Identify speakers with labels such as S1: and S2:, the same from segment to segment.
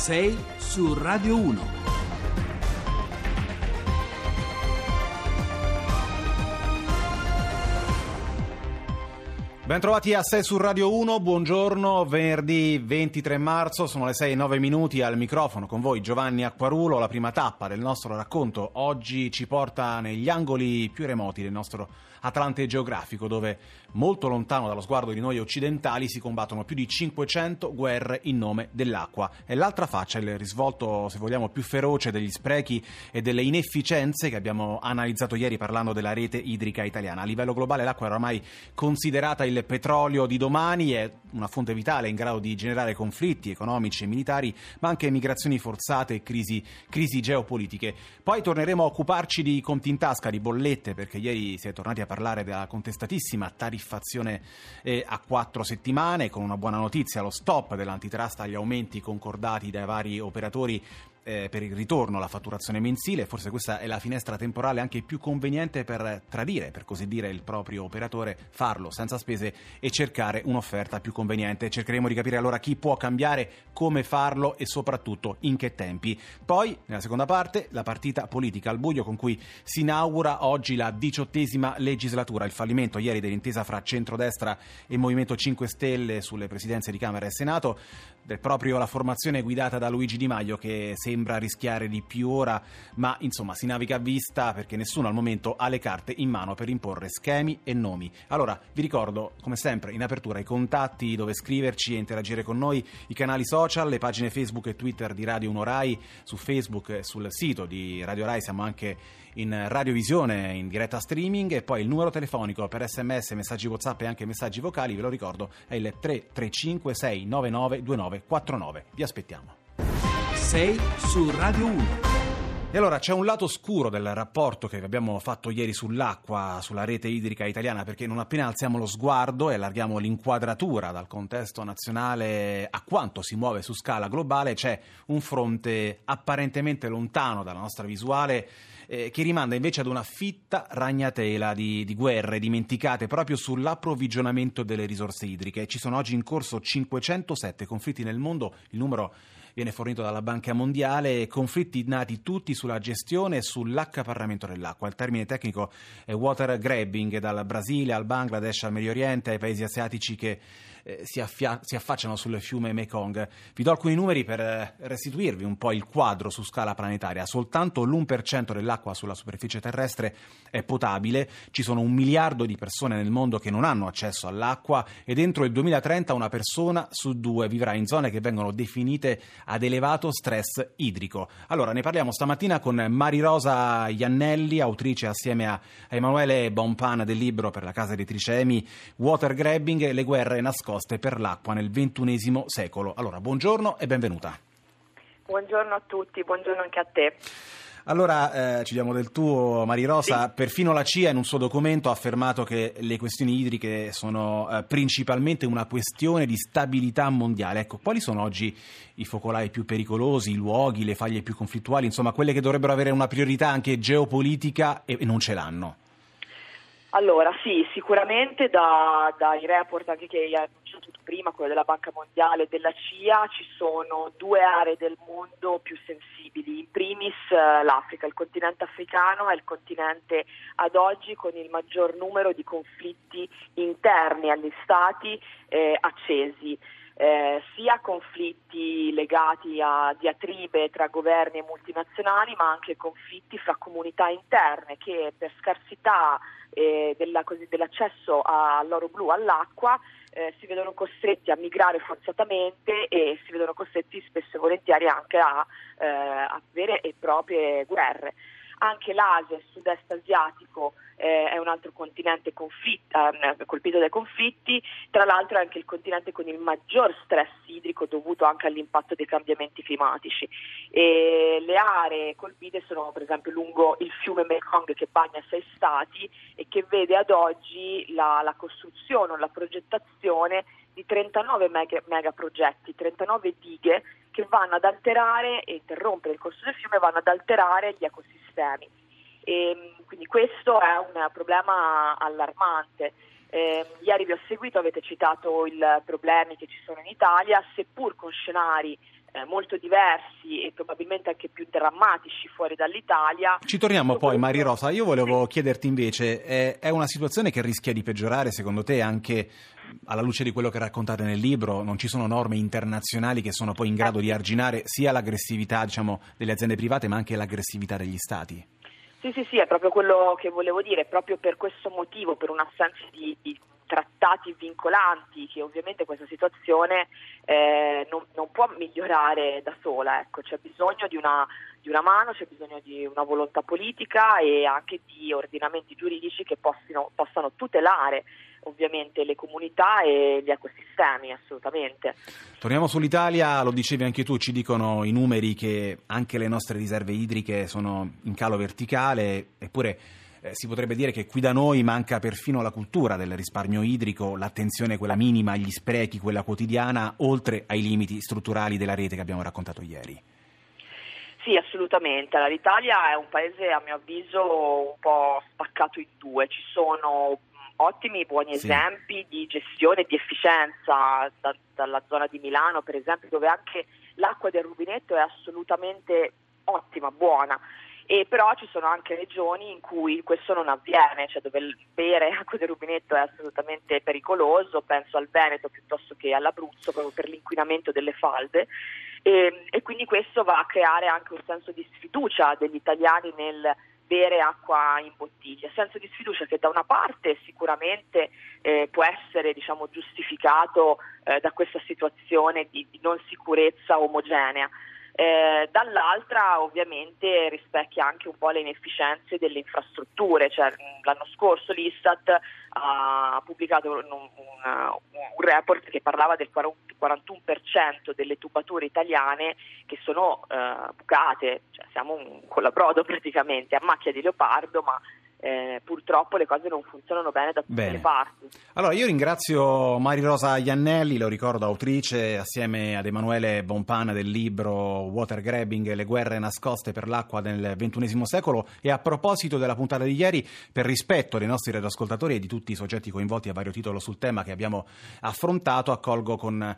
S1: 6 su Radio 1.
S2: Bentrovati a 6 su Radio 1, buongiorno, venerdì 23 marzo, sono le 6 e 9 minuti al microfono con voi Giovanni Acquarulo, la prima tappa del nostro racconto oggi ci porta negli angoli più remoti del nostro Atlante geografico dove molto lontano dallo sguardo di noi occidentali si combattono più di 500 guerre in nome dell'acqua. E l'altra faccia, il risvolto, se vogliamo, più feroce degli sprechi e delle inefficienze che abbiamo analizzato ieri parlando della rete idrica italiana. A livello globale l'acqua è ormai considerata il petrolio di domani, è una fonte vitale in grado di generare conflitti economici e militari, ma anche migrazioni forzate e crisi, crisi geopolitiche. Poi torneremo a occuparci di conti in tasca, di bollette, perché ieri si è tornati a parlare della contestatissima tariffazione eh, a quattro settimane, con una buona notizia, lo stop dell'antitrust agli aumenti concordati dai vari operatori eh, per il ritorno alla fatturazione mensile, forse questa è la finestra temporale anche più conveniente per tradire, per così dire, il proprio operatore, farlo senza spese e cercare un'offerta più conveniente. Cercheremo di capire allora chi può cambiare, come farlo e soprattutto in che tempi. Poi, nella seconda parte, la partita politica al buio con cui si inaugura oggi la diciottesima legislatura, il fallimento ieri dell'intesa fra centrodestra e Movimento 5 Stelle sulle presidenze di Camera e Senato, è proprio la formazione guidata da Luigi Di Maio che sembra rischiare di più ora, ma insomma si naviga a vista perché nessuno al momento ha le carte in mano per imporre schemi e nomi. Allora vi ricordo come sempre in apertura i contatti dove scriverci e interagire con noi, i canali social, le pagine Facebook e Twitter di Radio 1 Rai, su Facebook e sul sito di Radio Rai siamo anche in radiovisione in diretta streaming e poi il numero telefonico per sms, messaggi whatsapp e anche messaggi vocali, ve lo ricordo, è il 335 699 2949. Vi aspettiamo.
S1: 6 su Radio 1.
S2: E allora c'è un lato scuro del rapporto che abbiamo fatto ieri sull'acqua, sulla rete idrica italiana, perché non appena alziamo lo sguardo e allarghiamo l'inquadratura dal contesto nazionale a quanto si muove su scala globale, c'è un fronte apparentemente lontano dalla nostra visuale eh, che rimanda invece ad una fitta ragnatela di, di, guerre dimenticate proprio sull'approvvigionamento delle risorse idriche. Ci sono oggi in corso 507 conflitti nel mondo, il numero viene fornito dalla Banca Mondiale, conflitti nati tutti sulla gestione e sull'accaparramento dell'acqua. Il termine tecnico è water grabbing, dal Brasile al Bangladesh al Medio Oriente ai paesi asiatici che eh, si, affia- si, affacciano sul fiume Mekong. Vi do alcuni numeri per eh, restituirvi un po' il quadro su scala planetaria. Soltanto l'1% dell'acqua sulla superficie terrestre è potabile, ci sono un miliardo di persone nel mondo che non hanno accesso all'acqua e dentro il 2030 una persona su due vivrà in zone che vengono definite ad elevato stress idrico. Allora ne parliamo stamattina con Marirosa Iannelli, autrice assieme a Emanuele Bonpan del libro per la casa editrice EMI Water Grabbing le guerre nascoste nascoste per l'acqua nel XXI secolo. Allora, buongiorno e benvenuta.
S3: Buongiorno a tutti, buongiorno anche a te.
S2: Allora, eh, ci diamo del tuo, Marirosa. Sì. Perfino la CIA in un suo documento ha affermato che le questioni idriche sono eh, principalmente una questione di stabilità mondiale. Ecco, quali sono oggi i focolai più pericolosi, i luoghi, le faglie più conflittuali, insomma, quelle che dovrebbero avere una priorità anche geopolitica e, e non ce l'hanno?
S3: Allora sì, sicuramente da, dai report anche che hai annunciato prima, quello della Banca Mondiale e della CIA, ci sono due aree del mondo più sensibili. In primis eh, l'Africa, il continente africano è il continente ad oggi con il maggior numero di conflitti interni agli stati eh, accesi eh, sia conflitti legati a diatribe tra governi e multinazionali, ma anche conflitti fra comunità interne che per scarsità eh, della, così, dell'accesso all'oro blu, all'acqua, eh, si vedono costretti a migrare forzatamente e si vedono costretti spesso e volentieri anche a, eh, a vere e proprie guerre. Anche l'Asia il sud-est asiatico eh, è un altro continente confitt- eh, colpito dai conflitti, tra l'altro è anche il continente con il maggior stress idrico dovuto anche all'impatto dei cambiamenti climatici. E le aree colpite sono per esempio lungo il fiume Mekong che bagna sei stati e che vede ad oggi la, la costruzione o la progettazione di 39 mega, megaprogetti, 39 dighe che vanno ad alterare e interrompere il corso del fiume, vanno ad alterare gli ecosistemi. E, quindi questo è un problema allarmante. Eh, ieri vi ho seguito, avete citato i problemi che ci sono in Italia, seppur con scenari eh, molto diversi e probabilmente anche più drammatici fuori dall'Italia.
S2: Ci torniamo poi, Mari Rosa. Io volevo chiederti invece, eh, è una situazione che rischia di peggiorare secondo te anche alla luce di quello che raccontate nel libro? Non ci sono norme internazionali che sono poi in grado di arginare sia l'aggressività diciamo, delle aziende private ma anche l'aggressività degli Stati?
S3: Sì, sì, sì, è proprio quello che volevo dire, proprio per questo motivo, per un'assenza di, di trattati vincolanti che ovviamente questa situazione eh, non, non, può migliorare da sola, ecco, c'è bisogno di una, di una, mano, c'è bisogno di una volontà politica e anche di ordinamenti giuridici che possano, possano tutelare ovviamente le comunità e gli ecosistemi, assolutamente.
S2: Torniamo sull'Italia, lo dicevi anche tu, ci dicono i numeri che anche le nostre riserve idriche sono in calo verticale, eppure eh, si potrebbe dire che qui da noi manca perfino la cultura del risparmio idrico, l'attenzione quella minima agli sprechi, quella quotidiana, oltre ai limiti strutturali della rete che abbiamo raccontato ieri.
S3: Sì, assolutamente. L'Italia è un paese, a mio avviso, un po' spaccato in due. Ci sono ottimi, buoni sì. esempi di gestione e di efficienza da, dalla zona di Milano, per esempio, dove anche l'acqua del rubinetto è assolutamente ottima, buona e però ci sono anche regioni in cui questo non avviene, cioè dove bere acqua del rubinetto è assolutamente pericoloso, penso al Veneto piuttosto che all'Abruzzo proprio per l'inquinamento delle falde e, e quindi questo va a creare anche un senso di sfiducia degli italiani nel bere acqua in bottiglia, senso di sfiducia che da una parte sicuramente eh, può essere diciamo, giustificato eh, da questa situazione di, di non sicurezza omogenea, eh, dall'altra ovviamente rispecchia anche un po' le inefficienze delle infrastrutture, cioè, l'anno scorso l'Istat ha pubblicato un, un, un report che parlava del 41% delle tubature italiane che sono eh, bucate, cioè, siamo un, con la brodo praticamente, a macchia di leopardo ma eh, purtroppo le cose non funzionano bene da tutte bene. le parti.
S2: Allora io ringrazio Mari Rosa Iannelli, lo ricordo autrice assieme ad Emanuele Bonpana del libro Water Grabbing, le guerre nascoste per l'acqua nel XXI secolo e a proposito della puntata di ieri, per rispetto dei nostri radioascoltatori e di tutti i soggetti coinvolti a vario titolo sul tema che abbiamo affrontato, accolgo con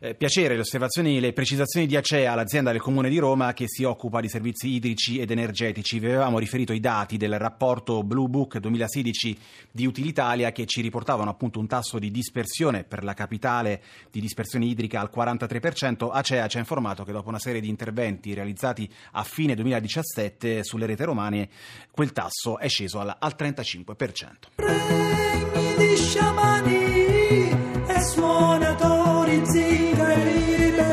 S2: eh, piacere le osservazioni e le precisazioni di Acea, l'azienda del Comune di Roma che si occupa di servizi idrici ed energetici. Vi avevamo riferito i dati del rapporto Blue Book 2016 di Utilitalia che ci riportavano appunto un tasso di dispersione per la capitale di dispersione idrica al 43%. Acea ci ha informato che dopo una serie di interventi realizzati a fine 2017 sulle rete romane quel tasso è sceso al, al 35%. Regni di sciamani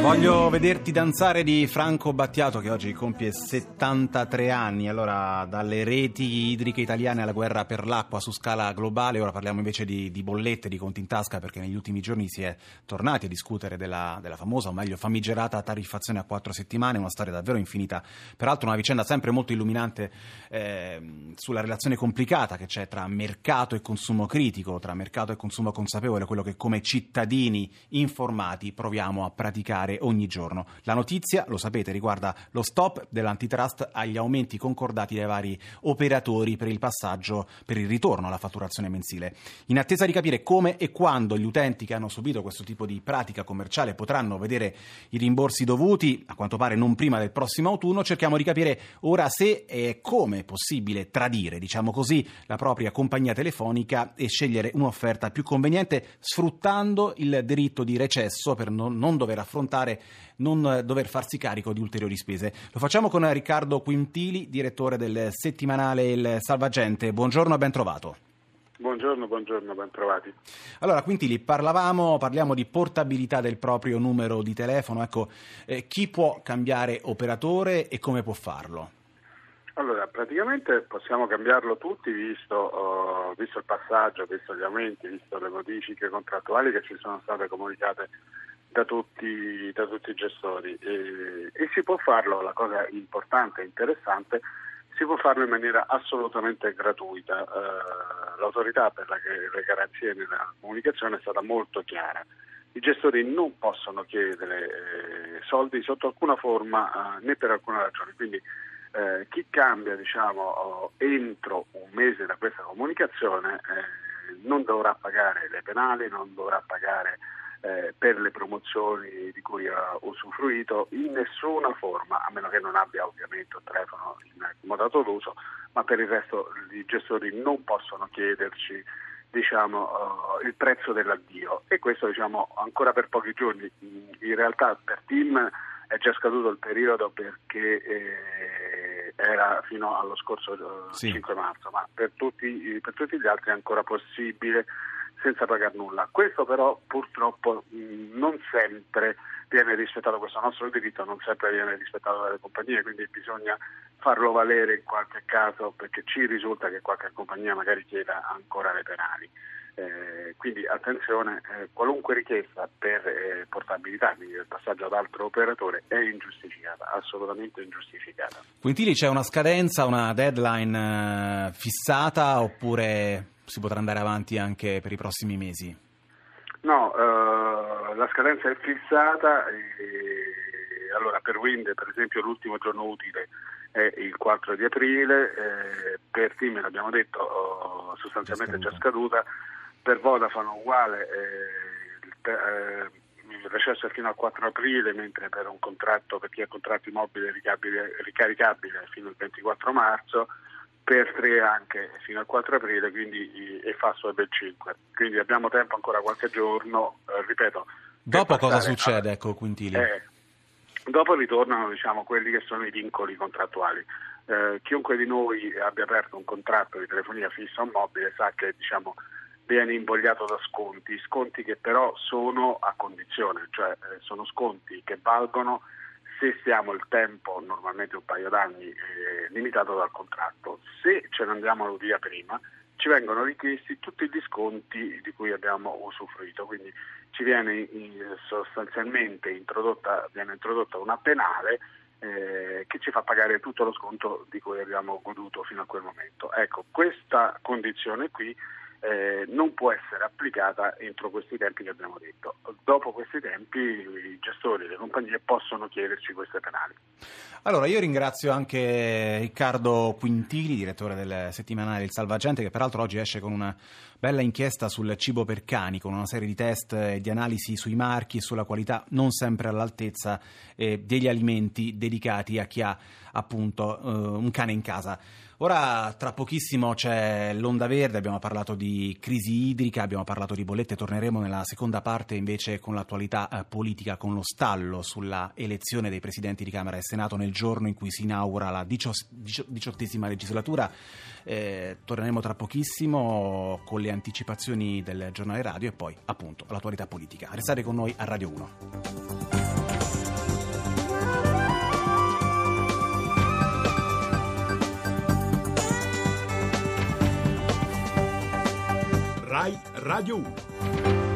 S2: Voglio vederti danzare di Franco Battiato che oggi compie 73 anni, allora dalle reti idriche italiane alla guerra per l'acqua su scala globale, ora parliamo invece di, di bollette, di conti in tasca perché negli ultimi giorni si è tornati a discutere della, della, famosa, o meglio famigerata tariffazione a quattro settimane, una storia davvero infinita, peraltro una vicenda sempre molto illuminante eh, sulla relazione complicata che c'è tra mercato e consumo critico, tra mercato e consumo consapevole, quello che come cittadini informati proviamo a praticare ogni giorno. La notizia, lo sapete, riguarda lo stop dell'antitrust agli aumenti concordati dai vari operatori per il passaggio, per il ritorno alla fatturazione mensile. In attesa di capire come e quando gli utenti che hanno subito questo tipo di pratica commerciale potranno vedere i rimborsi dovuti, a quanto pare non prima del prossimo autunno, cerchiamo di capire ora se e come è possibile tradire, diciamo così, la propria compagnia telefonica e scegliere un'offerta più conveniente sfruttando il diritto di recesso per non, dover affrontare fare, non dover farsi carico di ulteriori spese. Lo facciamo con Riccardo Quintili, direttore del settimanale Il Salvagente. Buongiorno e ben trovato.
S4: Buongiorno, buongiorno, ben trovati.
S2: Allora, Quintili, parlavamo, parliamo di portabilità del proprio numero di telefono. Ecco, eh, chi può cambiare operatore e come può farlo?
S4: Allora, praticamente possiamo cambiarlo tutti visto, uh, visto il passaggio, visto gli aumenti, visto le modifiche contrattuali che ci sono state comunicate da tutti, da tutti i gestori e, e, si può farlo, la cosa importante e interessante, si può farlo in maniera assolutamente gratuita. Eh, l'autorità per la, le garanzie nella comunicazione è stata molto chiara. I gestori non possono chiedere eh, soldi sotto alcuna forma eh, né per alcuna ragione, quindi eh, chi cambia diciamo, entro un mese da questa comunicazione eh, non dovrà pagare le penali, non dovrà pagare eh, per le promozioni di cui ha usufruito in nessuna forma, a meno che non abbia ovviamente un telefono in modato d'uso, ma per il resto i gestori non possono chiederci diciamo, uh, il prezzo dell'addio e questo diciamo, ancora per pochi giorni. In realtà per Team è già scaduto il periodo perché eh, era fino allo scorso uh, sì. 5 marzo, ma per tutti, per tutti gli altri è ancora possibile senza pagare nulla. Questo però purtroppo non sempre viene rispettato, questo nostro diritto non sempre viene rispettato dalle compagnie, quindi bisogna farlo valere in qualche caso perché ci risulta che qualche compagnia magari chieda ancora le penali. Eh, quindi attenzione, eh, qualunque richiesta per eh, portabilità, quindi il passaggio ad altro operatore, è ingiustificata, assolutamente ingiustificata.
S2: Quintili c'è una scadenza, una deadline eh, fissata oppure si potrà andare avanti anche per i prossimi mesi?
S4: No, uh, la scadenza è fissata. E, allora, per Wind, per esempio, l'ultimo giorno utile è il 4 di aprile, eh, per Team, l'abbiamo detto, oh, sostanzialmente già scaduta, per Vodafone uguale, eh, il, eh, il recesso è fino al 4 aprile, mentre per un contratto, per chi ha contratti mobili ricaricabile, è fino al 24 marzo per tre anche fino al 4 aprile quindi, e FASO è del 5. Quindi abbiamo tempo ancora qualche giorno, eh, ripeto.
S2: Dopo cosa succede, a... ecco Quintili?
S4: Eh, dopo ritornano diciamo, quelli che sono i vincoli contrattuali. Eh, chiunque di noi abbia aperto un contratto di telefonia fissa o mobile sa che diciamo, viene invogliato da sconti, sconti che però sono a condizione, cioè eh, sono sconti che valgono se stiamo il tempo, normalmente un paio d'anni, eh, limitato dal contratto. Se ce ne andiamo via prima, ci vengono richiesti tutti gli sconti di cui abbiamo usufruito, quindi ci viene sostanzialmente introdotta, viene introdotta una penale eh, che ci fa pagare tutto lo sconto di cui abbiamo goduto fino a quel momento. Ecco, questa condizione qui eh, non può essere applicata entro questi tempi che abbiamo detto. Dopo questi tempi i gestori delle compagnie possono chiederci queste penali.
S2: Allora, io ringrazio anche Riccardo Quintili, direttore del settimanale Il Salvagente, che peraltro oggi esce con una bella inchiesta sul cibo per cani, con una serie di test e di analisi sui marchi e sulla qualità non sempre all'altezza eh, degli alimenti dedicati a chi ha appunto eh, un cane in casa. Ora tra pochissimo c'è l'onda verde, abbiamo parlato di crisi idrica, abbiamo parlato di bollette, torneremo nella seconda parte invece con l'attualità eh, politica, con lo stallo sulla elezione dei presidenti di Camera e Senato nel giorno in cui si inaugura la diciottesima legislatura. Eh, torneremo tra pochissimo con le anticipazioni del giornale radio e poi appunto l'attualità politica. Restate con noi a Radio 1.
S1: Radio 1.